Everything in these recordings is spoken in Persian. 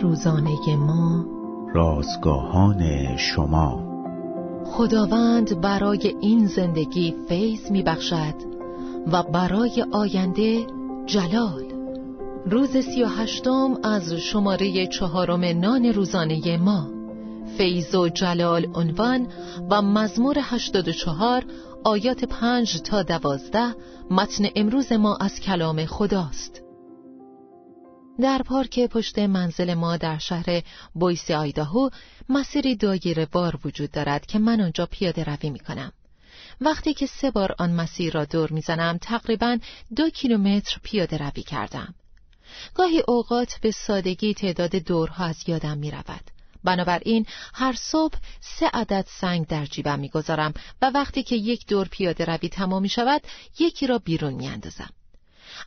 روزانه ما. رازگاهان شما. خداوند برای این زندگی فیض میبخشد و برای آینده جلال. روز سی و هشتم از شماره چهارم نان روزانه ما. فیض و جلال عنوان و مزمور هشتاد و چهار آیات پنج تا دوازده متن امروز ما از کلام خداست. در پارک پشت منزل ما در شهر بویس آیداهو مسیری دایر بار وجود دارد که من آنجا پیاده روی می کنم. وقتی که سه بار آن مسیر را دور می‌زنم تقریبا دو کیلومتر پیاده روی کردم. گاهی اوقات به سادگی تعداد دورها از یادم می رود. بنابراین هر صبح سه عدد سنگ در جیبم می‌گذارم و وقتی که یک دور پیاده روی تمام می شود یکی را بیرون می اندازم.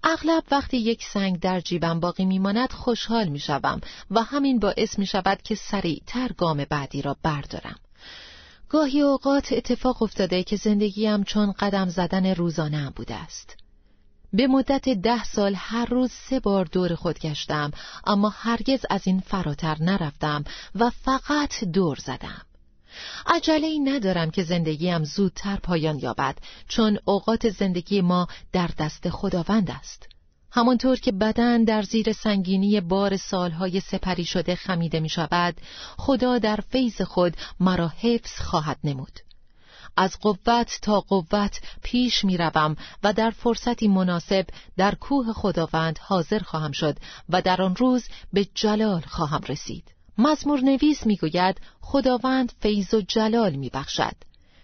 اغلب وقتی یک سنگ در جیبم باقی میماند خوشحال می‌شوم و همین باعث می شود که سریعتر گام بعدی را بردارم. گاهی اوقات اتفاق افتاده که زندگیم چون قدم زدن روزانه بوده است. به مدت ده سال هر روز سه بار دور خود گشتم اما هرگز از این فراتر نرفتم و فقط دور زدم. عجله ای ندارم که زندگیم زودتر پایان یابد چون اوقات زندگی ما در دست خداوند است. همانطور که بدن در زیر سنگینی بار سالهای سپری شده خمیده می شود خدا در فیض خود مرا حفظ خواهد نمود. از قوت تا قوت پیش می روم و در فرصتی مناسب در کوه خداوند حاضر خواهم شد و در آن روز به جلال خواهم رسید. مزمور نویس می‌گوید خداوند فیض و جلال میبخشد.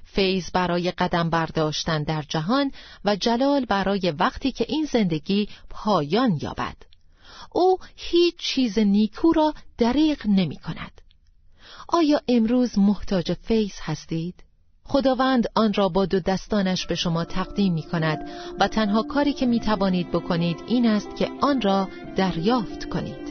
فیض برای قدم برداشتن در جهان و جلال برای وقتی که این زندگی پایان یابد. او هیچ چیز نیکو را دریغ نمی کند آیا امروز محتاج فیض هستید؟ خداوند آن را با دو دستانش به شما تقدیم می کند و تنها کاری که می توانید بکنید این است که آن را دریافت کنید.